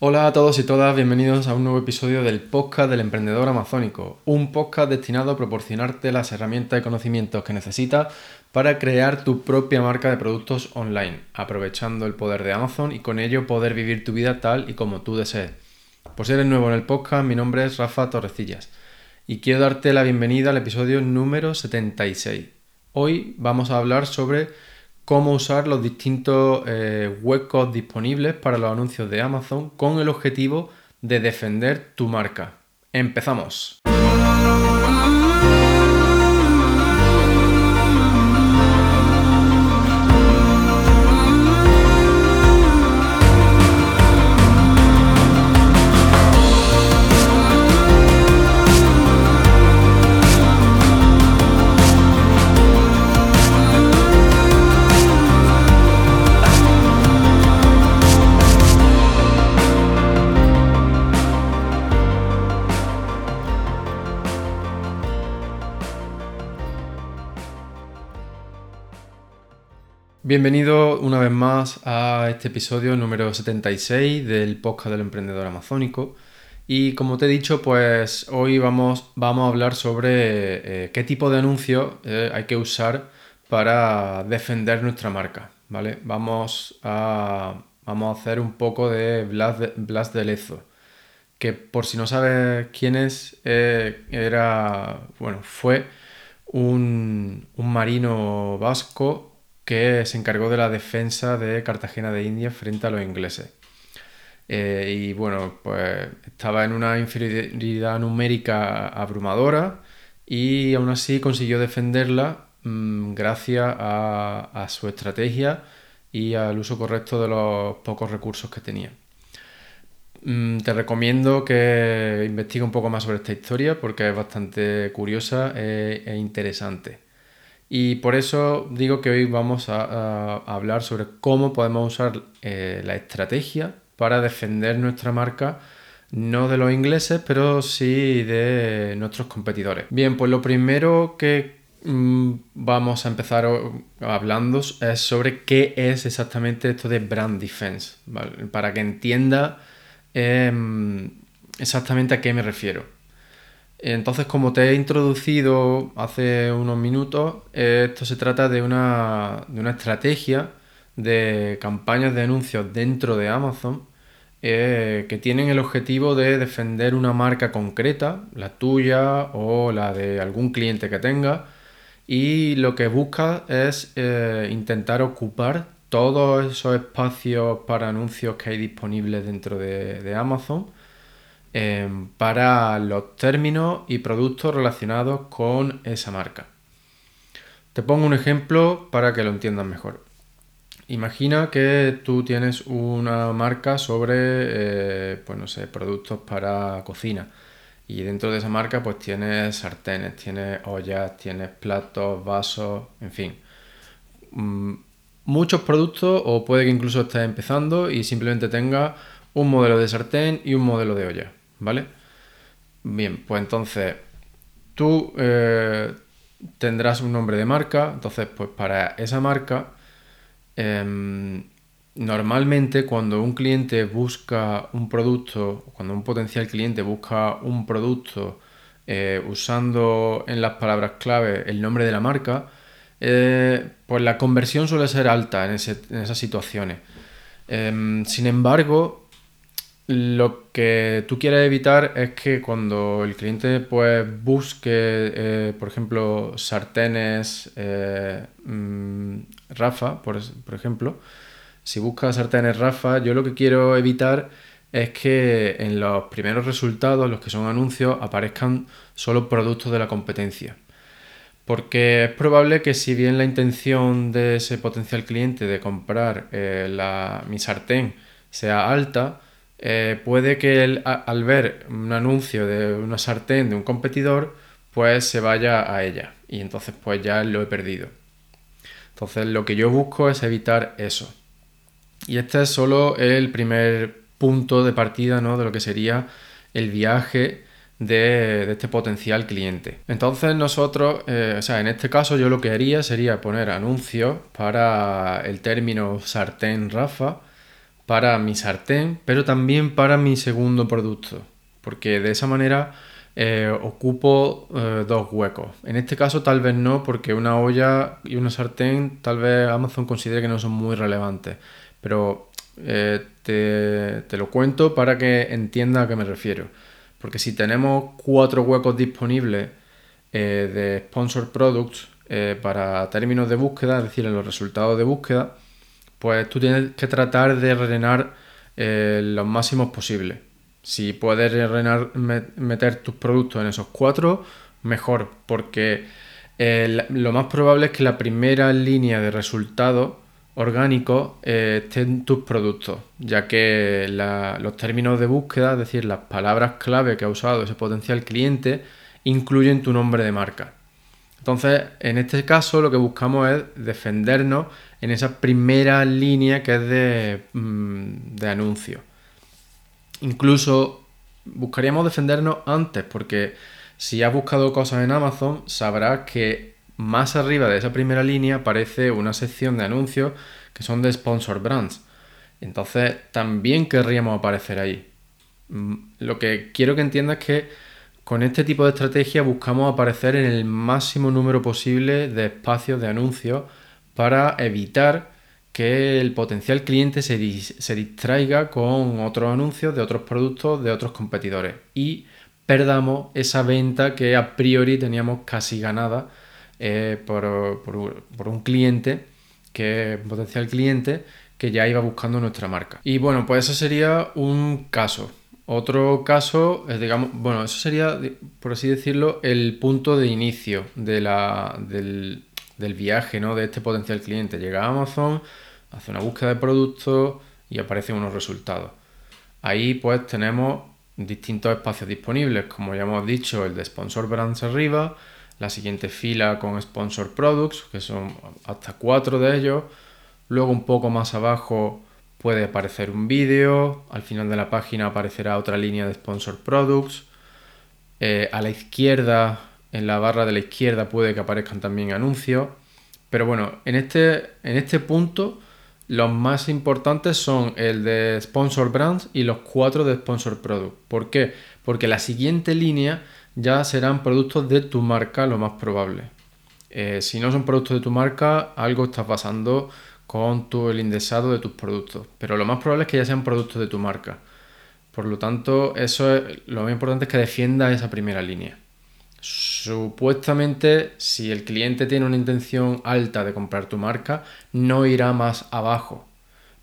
Hola a todos y todas, bienvenidos a un nuevo episodio del podcast del emprendedor amazónico, un podcast destinado a proporcionarte las herramientas y conocimientos que necesitas para crear tu propia marca de productos online, aprovechando el poder de Amazon y con ello poder vivir tu vida tal y como tú desees. Por si eres nuevo en el podcast, mi nombre es Rafa Torrecillas y quiero darte la bienvenida al episodio número 76. Hoy vamos a hablar sobre cómo usar los distintos eh, huecos disponibles para los anuncios de Amazon con el objetivo de defender tu marca. Empezamos. Bienvenido una vez más a este episodio número 76 del podcast del emprendedor amazónico. Y como te he dicho, pues hoy vamos, vamos a hablar sobre eh, qué tipo de anuncios eh, hay que usar para defender nuestra marca. ¿vale? Vamos, a, vamos a hacer un poco de Blas de, Blas de Lezo, que por si no sabes quién es, eh, era, bueno, fue un, un marino vasco que se encargó de la defensa de Cartagena de India frente a los ingleses. Eh, y bueno, pues estaba en una inferioridad numérica abrumadora y aún así consiguió defenderla mm, gracias a, su estrategia y al uso correcto de los pocos recursos que tenía. Mm, te recomiendo que investigue un poco más sobre esta historia porque es bastante curiosa e, e interesante. Y por eso digo que hoy vamos a, hablar sobre cómo podemos usar eh, la estrategia para defender nuestra marca, no de los ingleses, pero sí de nuestros competidores. Bien, pues lo primero que mm, vamos a empezar hablando es sobre qué es exactamente esto de brand defense, para que entienda em, exactamente a qué me refiero. Entonces, como te he introducido hace unos minutos, esto se trata de una, estrategia de campañas de anuncios dentro de Amazon eh, que tienen el objetivo de defender una marca concreta, la tuya o la de algún cliente que tenga, y lo que busca es eh, intentar ocupar todos esos espacios para anuncios que hay disponibles dentro de Amazon Em, para los términos y productos relacionados con esa marca. Te pongo un ejemplo para que lo entiendas mejor. Imagina que tú tienes una marca sobre, eh, pues no sé, productos para cocina. Y dentro de esa marca pues tienes sartenes, tienes ollas, tienes platos, vasos, en fin. Mm, muchos productos o puede que incluso estés empezando y simplemente tengas un modelo de sartén y un modelo de olla. ¿Vale? Bien, pues entonces tú eh, tendrás un nombre de marca, entonces pues para esa marca, em, normalmente cuando un cliente busca un producto, cuando un potencial cliente busca un producto eh, usando en las palabras clave el nombre de la marca, eh, pues la conversión suele ser alta en, esas situaciones. Em, sin embargo, lo que tú quieres evitar es que cuando el cliente pues busque, eh, por ejemplo, sartenes eh, mm, Rafa, por, ejemplo, si busca sartenes Rafa, yo lo que quiero evitar es que en los primeros resultados, los que son anuncios, aparezcan solo productos de la competencia. Porque es probable que si bien la intención de ese potencial cliente de comprar eh, la, mi sartén sea alta, eh, puede que él al ver un anuncio de una sartén de un competidor, pues se vaya a ella y entonces pues ya lo he perdido. Entonces lo que yo busco es evitar eso. Y este es solo el primer punto de partida ¿no? de lo que sería el viaje de, este potencial cliente. Entonces nosotros, eh, o sea, en este caso yo lo que haría sería poner anuncios para el término sartén Rafa para mi sartén, pero también para mi segundo producto, porque de esa manera eh, ocupo eh, dos huecos. En este caso tal vez no, porque una olla y una sartén tal vez Amazon considere que no son muy relevantes, pero eh, te, lo cuento para que entienda a qué me refiero. Porque si tenemos cuatro huecos disponibles de Sponsor Products para términos de búsqueda, es decir, en los resultados de búsqueda, pues tú tienes que tratar de rellenar eh, los máximos posibles. Si puedes rellenar, meter tus productos en esos cuatro, mejor, porque eh, lo más probable es que la primera línea de resultados orgánicos eh, esté en tus productos, ya que los términos de búsqueda, es decir, las palabras clave que ha usado ese potencial cliente, incluyen tu nombre de marca. Entonces, en este caso, lo que buscamos es defendernos en esa primera línea que es de, mm, de anuncio. Incluso buscaríamos defendernos antes, porque si has buscado cosas en Amazon, sabrás que más arriba de esa primera línea aparece una sección de anuncios que son de sponsor brands. Entonces también querríamos aparecer ahí. Mm, lo que quiero que entiendas es que con este tipo de estrategia buscamos aparecer en el máximo número posible de espacios de anuncios para evitar que el potencial cliente se, distraiga con otros anuncios de otros productos de otros competidores y perdamos esa venta que a priori teníamos casi ganada eh, por, un cliente, que potencial cliente que ya iba buscando nuestra marca. Y bueno, pues eso sería un caso. Otro caso, digamos, bueno, eso sería, por así decirlo, el punto de inicio de la, del, del viaje ¿no? de este potencial cliente. Llega a Amazon, hace una búsqueda de productos y aparecen unos resultados. Ahí pues tenemos distintos espacios disponibles, como ya hemos dicho, el de Sponsor Brands arriba, la siguiente fila con Sponsor Products, que son hasta cuatro de ellos. Luego un poco más abajo puede aparecer un vídeo, al final de la página aparecerá otra línea de Sponsor Products. Eh, a la izquierda en la barra de la izquierda puede que aparezcan también anuncios. Pero bueno, en este, en este punto los más importantes son el de Sponsor Brands y los cuatro de Sponsor Product. ¿Por qué? Porque la siguiente línea ya serán productos de tu marca, lo más probable. Eh, si no son productos de tu marca, algo está pasando con tu, el indexado de tus productos. Pero lo más probable es que ya sean productos de tu marca. Por lo tanto, eso es, lo más importante es que defienda esa primera línea. Supuestamente, si el cliente tiene una intención alta de comprar tu marca, no irá más abajo.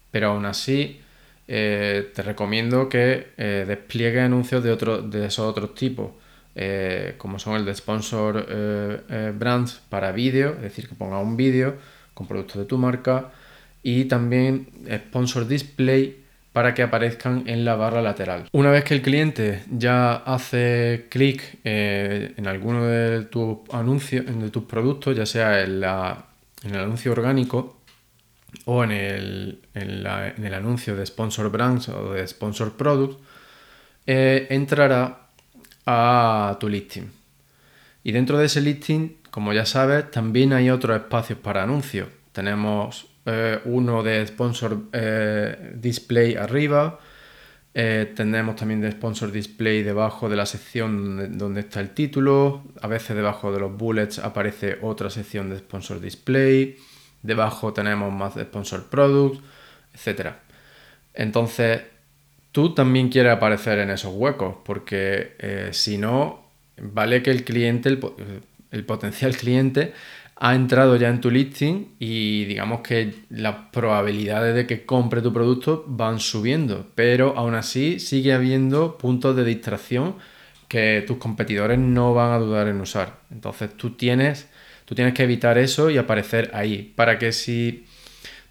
Pero aún así, eh, te recomiendo que eh, despliegue anuncios de, otro, de esos otros tipos, eh, como son el de sponsor brands para vídeo, es decir, que ponga un vídeo con productos de tu marca, y también sponsor display para que aparezcan en la barra lateral. Una vez que el cliente ya hace clic eh, en alguno de tus anuncios, de tus productos, ya sea en, el anuncio orgánico o en el, anuncio de Sponsor Brands o de Sponsor Products, eh, entrará a tu listing. Y dentro de ese listing, como ya sabes, también hay otros espacios para anuncios. Tenemos eh, uno de sponsor eh, display arriba. Eh, tenemos también de sponsor display debajo de la sección donde está el título. A veces debajo de los bullets aparece otra sección de sponsor display. Debajo tenemos más de sponsor product, etc. Entonces, tú también quieres aparecer en esos huecos, porque si no, vale que el cliente, el potencial cliente, ha entrado ya en tu listing y digamos que las probabilidades de que compre tu producto van subiendo, pero aún así sigue habiendo puntos de distracción que tus competidores no van a dudar en usar. Entonces tú tienes, tú tienes que evitar eso y aparecer ahí para que si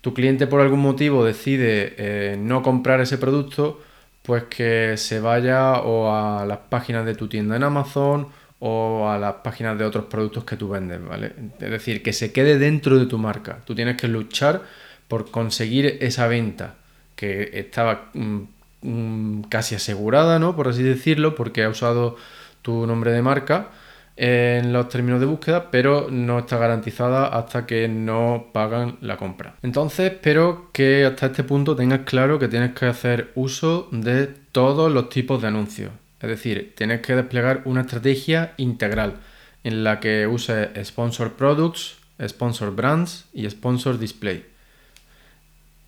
tu cliente por algún motivo decide eh, no comprar ese producto, pues que se vaya o a las páginas de tu tienda en Amazon o a las páginas de otros productos que tú vendes, ¿vale? Es decir, que se quede dentro de tu marca. Tú tienes que luchar por conseguir esa venta que estaba mm, mm, casi asegurada, ¿no? Por así decirlo, porque ha usado tu nombre de marca. en los términos de búsqueda, pero no está garantizada hasta que no pagan la compra. Entonces, espero que hasta este punto tengas claro que tienes que hacer uso de todos los tipos de anuncios. Es decir, tienes que desplegar una estrategia integral en la que uses Sponsor Products, Sponsor Brands y Sponsor Display.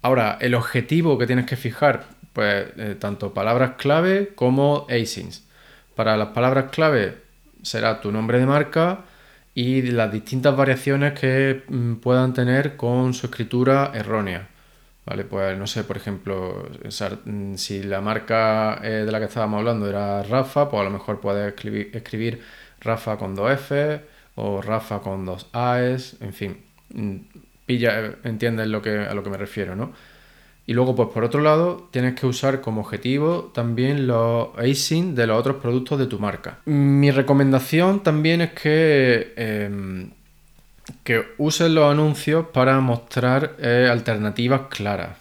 Ahora, el objetivo que tienes que fijar, pues eh, tanto palabras clave como asins. Para las palabras clave será tu nombre de marca y las distintas variaciones que mm, puedan tener con su escritura errónea. Vale, pues no sé, por ejemplo, mm, si la marca eh, de la que estábamos hablando era Rafa, pues a lo mejor puedes escribir, Rafa con dos F o Rafa con dos A's, en fin, mm, pilla, entiendes lo que, a lo que me refiero, ¿no? Y luego, pues por otro lado, tienes que usar como objetivo también los ASIN de los otros productos de tu marca. Mi recomendación también es que, em, que uses los anuncios para mostrar eh, alternativas claras.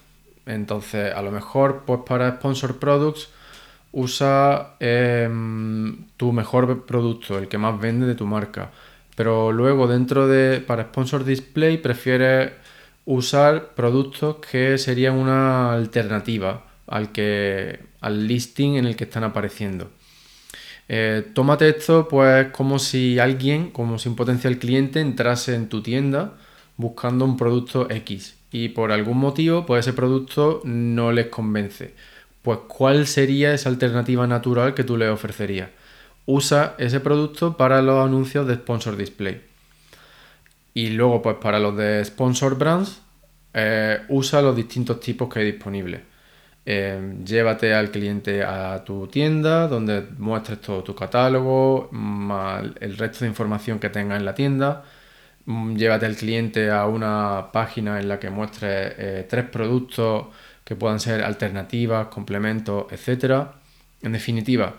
Entonces, a lo mejor, pues para Sponsor Products, usa em, tu mejor producto, el que más vende de tu marca. Pero luego, dentro de, para Sponsor Display, prefieres usar productos que serían una alternativa al, que, al listing en el que están apareciendo. Eh, tómate esto pues como si alguien, como si un potencial cliente entrase en tu tienda buscando un producto X y por algún motivo pues ese producto no les convence. Pues ¿cuál sería esa alternativa natural que tú le ofrecerías? Usa ese producto para los anuncios de Sponsor Display. Y luego, pues para los de Sponsor Brands, eh, usa los distintos tipos que hay disponibles. Eh, llévate al cliente a tu tienda donde muestres todo tu catálogo, el resto de información que tenga en la tienda. Mm, llévate al cliente a una página en la que muestres eh, tres productos que puedan ser alternativas, complementos, etc. En definitiva,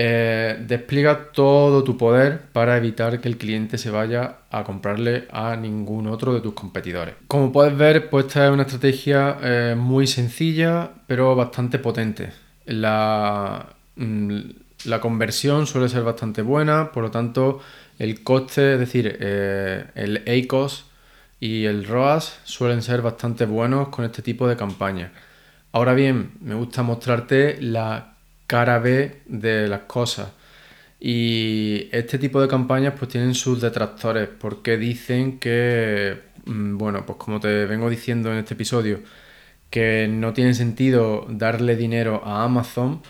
eh, despliega todo tu poder para evitar que el cliente se vaya a comprarle a ningún otro de tus competidores. Como puedes ver, pues esta es una estrategia eh, muy sencilla, pero bastante potente. La, mm, la, conversión suele ser bastante buena, por lo tanto, el coste, es decir, eh, el ACOS y el ROAS suelen ser bastante buenos con este tipo de campañas. Ahora bien, me gusta mostrarte la cara B de las cosas. Y este tipo de campañas pues tienen sus detractores porque dicen que, mm, bueno, pues como te vengo diciendo en este episodio, que no tiene sentido darle dinero a Amazon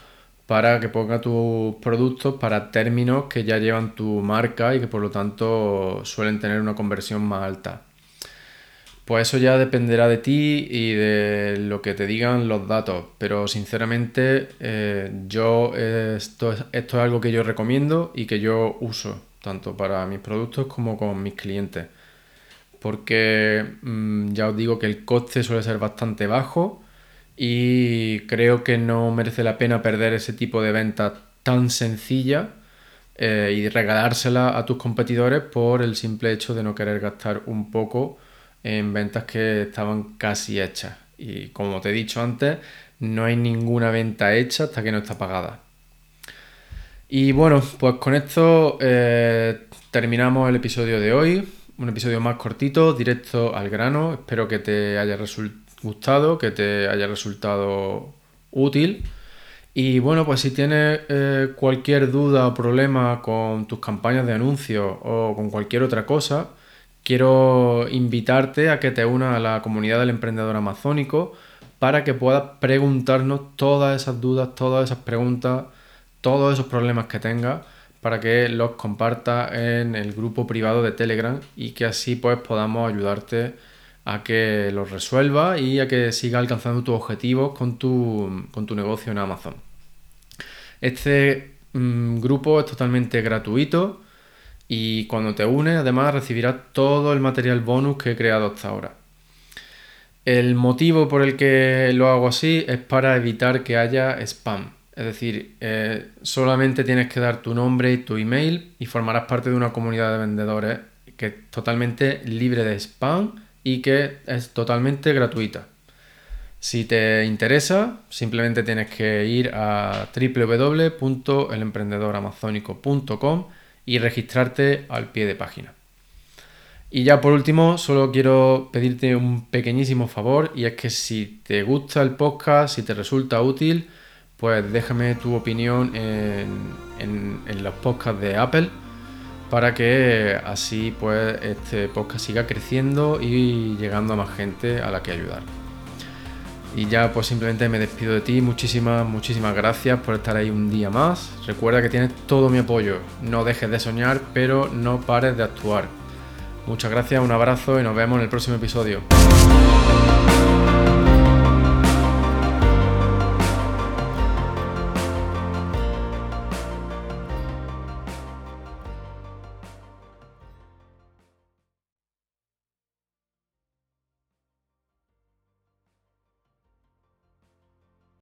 para que ponga tus productos para términos que ya llevan tu marca y que por lo tanto suelen tener una conversión más alta. Pues eso ya dependerá de ti y de lo que te digan los datos, pero sinceramente eh, yo esto, es, esto es algo que yo recomiendo y que yo uso, tanto para mis productos como con mis clientes. Porque mm, ya os digo que el coste suele ser bastante bajo y creo que no merece la pena perder ese tipo de venta tan sencilla eh, y regalársela a tus competidores por el simple hecho de no querer gastar un poco en ventas que estaban casi hechas. Y como te he dicho antes, no hay ninguna venta hecha hasta que no está pagada. Y bueno, pues con esto eh, terminamos el episodio de hoy. Un episodio más cortito, directo al grano. Espero que te haya gustado, que te haya resultado útil. Y bueno, pues si tienes eh, cualquier duda o problema con tus campañas de anuncios o con cualquier otra cosa, quiero invitarte a que te unas a la comunidad del emprendedor amazónico para que puedas preguntarnos todas esas dudas, todas esas preguntas, todos esos problemas que tengas para que los compartas en el grupo privado de Telegram y que así pues podamos ayudarte a que los resuelva y a que siga alcanzando tus objetivos con tu, con tu negocio en Amazon. Este mm, grupo es totalmente gratuito y cuando te unes además recibirás todo el material bonus que he creado hasta ahora. El motivo por el que lo hago así es para evitar que haya spam. Es decir, eh, solamente tienes que dar tu nombre y tu email y formarás parte de una comunidad de vendedores que es totalmente libre de spam y que es totalmente gratuita. Si te interesa, simplemente tienes que ir a www.elemprendedoramazónico.com y registrarte al pie de página. Y ya por último, solo quiero pedirte un pequeñísimo favor y es que si te gusta el podcast, si te resulta útil, pues déjame tu opinión en, los podcasts de Apple para que así pues este podcast siga creciendo y llegando a más gente a la que ayudar. Y ya pues simplemente me despido de ti. Muchísimas, muchísimas gracias por estar ahí un día más. Recuerda que tienes todo mi apoyo. No dejes de soñar, pero no pares de actuar. Muchas gracias, un abrazo y nos vemos en el próximo episodio.